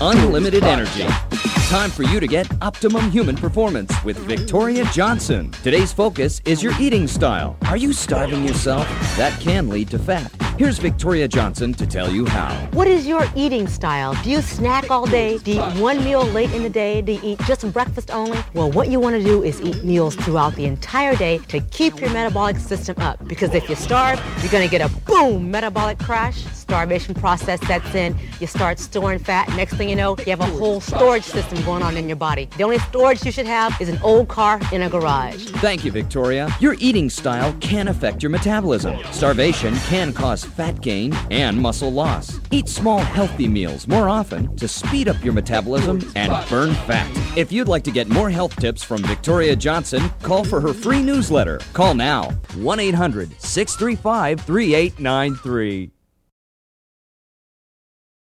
unlimited energy. Time for you to get optimum human performance with Victoria Johnson. Today's focus is your eating style. Are you starving yourself? That can lead to fat. Here's Victoria Johnson to tell you how. What is your eating style? Do you snack all day? Do you eat one meal late in the day? Do you eat just breakfast only? Well, what you want to do is eat meals throughout the entire day to keep your metabolic system up. Because if you starve, you're going to get a boom metabolic crash. Starvation process sets in. You start storing fat. Next thing you know, you have a whole storage system going on in your body. The only storage you should have is an old car in a garage. Thank you, Victoria. Your eating style can affect your metabolism. Starvation can cause fat gain and muscle loss. Eat small, healthy meals more often to speed up your metabolism and burn fat. If you'd like to get more health tips from Victoria Johnson, call for her free newsletter. Call now 1 800 635 3893.